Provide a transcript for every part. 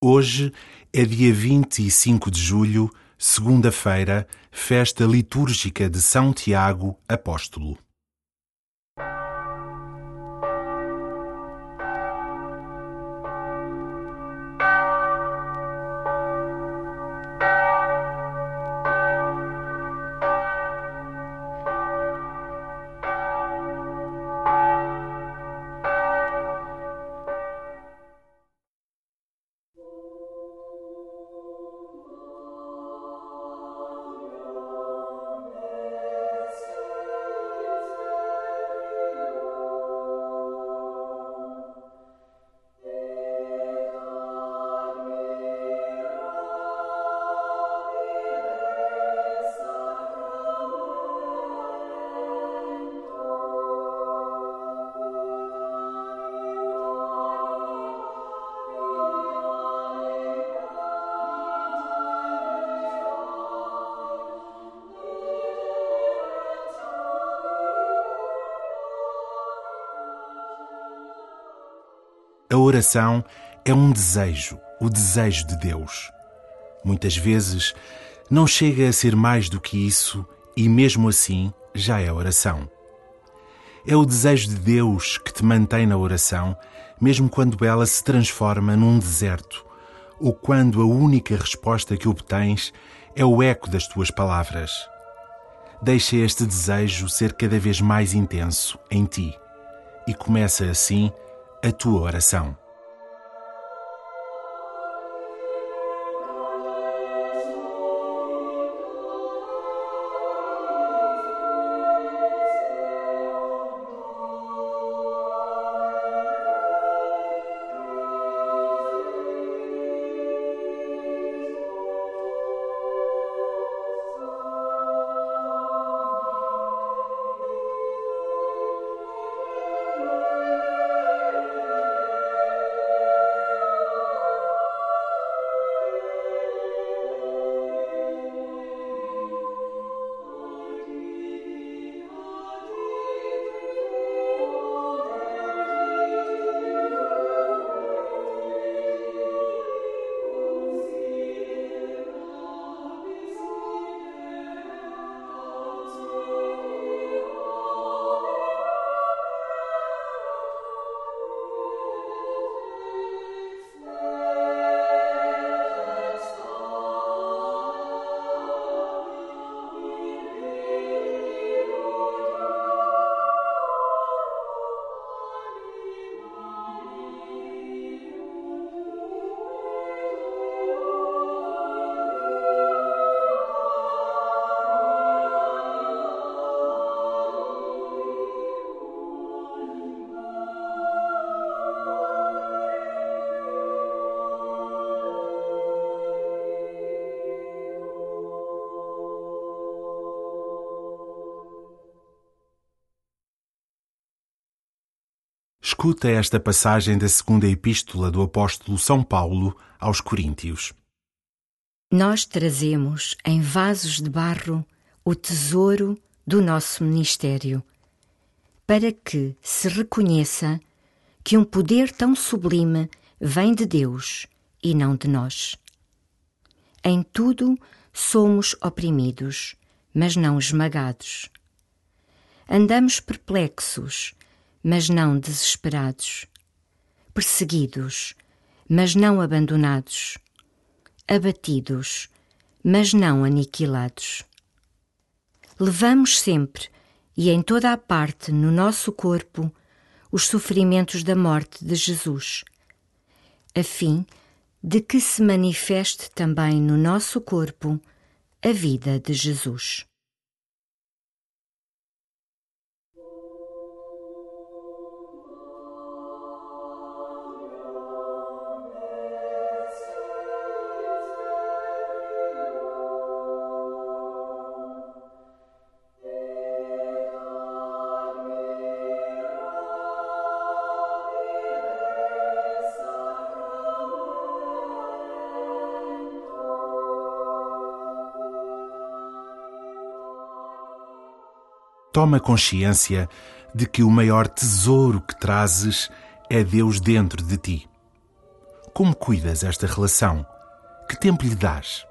Hoje é dia 25 de julho, segunda-feira, festa litúrgica de São Tiago Apóstolo. Oração é um desejo, o desejo de Deus. Muitas vezes não chega a ser mais do que isso e, mesmo assim, já é oração. É o desejo de Deus que te mantém na oração, mesmo quando ela se transforma num deserto, ou quando a única resposta que obtens é o eco das tuas palavras. Deixa este desejo ser cada vez mais intenso em ti e começa assim a tua oração. Escuta esta passagem da segunda epístola do apóstolo São Paulo aos Coríntios. Nós trazemos em vasos de barro o tesouro do nosso ministério, para que se reconheça que um poder tão sublime vem de Deus e não de nós. Em tudo somos oprimidos, mas não esmagados. Andamos perplexos, mas não desesperados, perseguidos, mas não abandonados, abatidos, mas não aniquilados. Levamos sempre e em toda a parte no nosso corpo os sofrimentos da morte de Jesus, a fim de que se manifeste também no nosso corpo a vida de Jesus. Toma consciência de que o maior tesouro que trazes é Deus dentro de ti. Como cuidas esta relação? Que tempo lhe dás?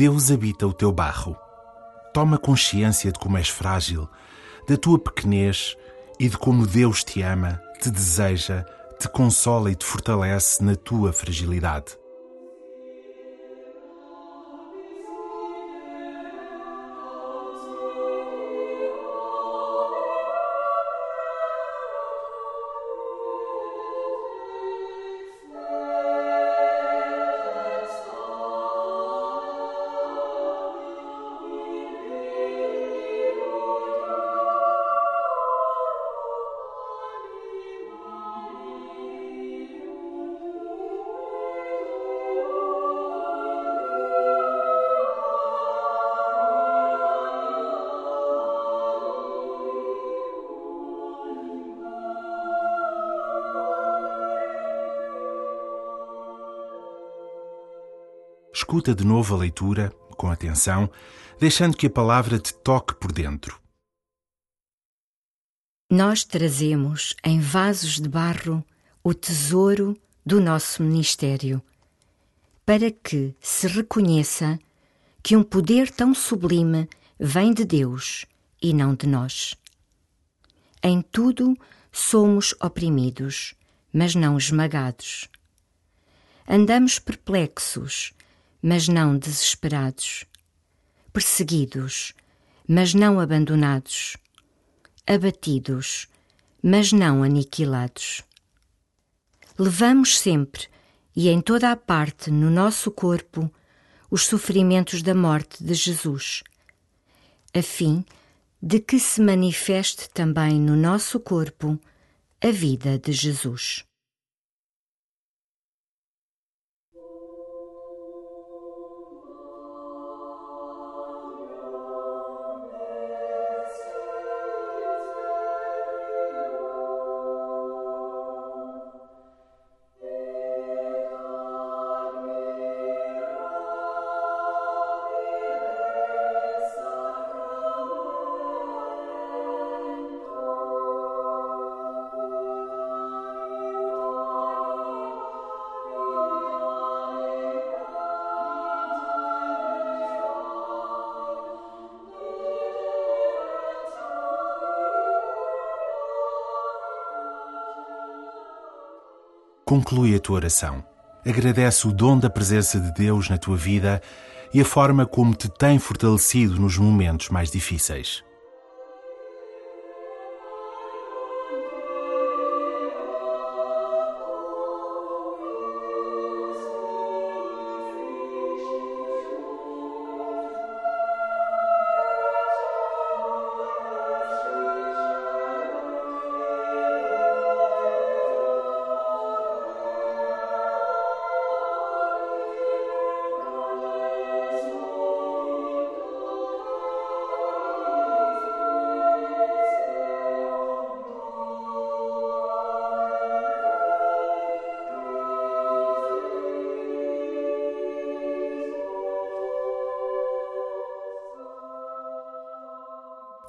Deus habita o teu barro. Toma consciência de como és frágil, da tua pequenez e de como Deus te ama, te deseja, te consola e te fortalece na tua fragilidade. Escuta de novo a leitura, com atenção, deixando que a palavra te toque por dentro. Nós trazemos em vasos de barro o tesouro do nosso ministério, para que se reconheça que um poder tão sublime vem de Deus e não de nós. Em tudo somos oprimidos, mas não esmagados. Andamos perplexos, mas não desesperados, perseguidos, mas não abandonados, abatidos, mas não aniquilados. Levamos sempre e em toda a parte no nosso corpo os sofrimentos da morte de Jesus, a fim de que se manifeste também no nosso corpo a vida de Jesus. Conclui a tua oração. Agradece o dom da presença de Deus na tua vida e a forma como te tem fortalecido nos momentos mais difíceis.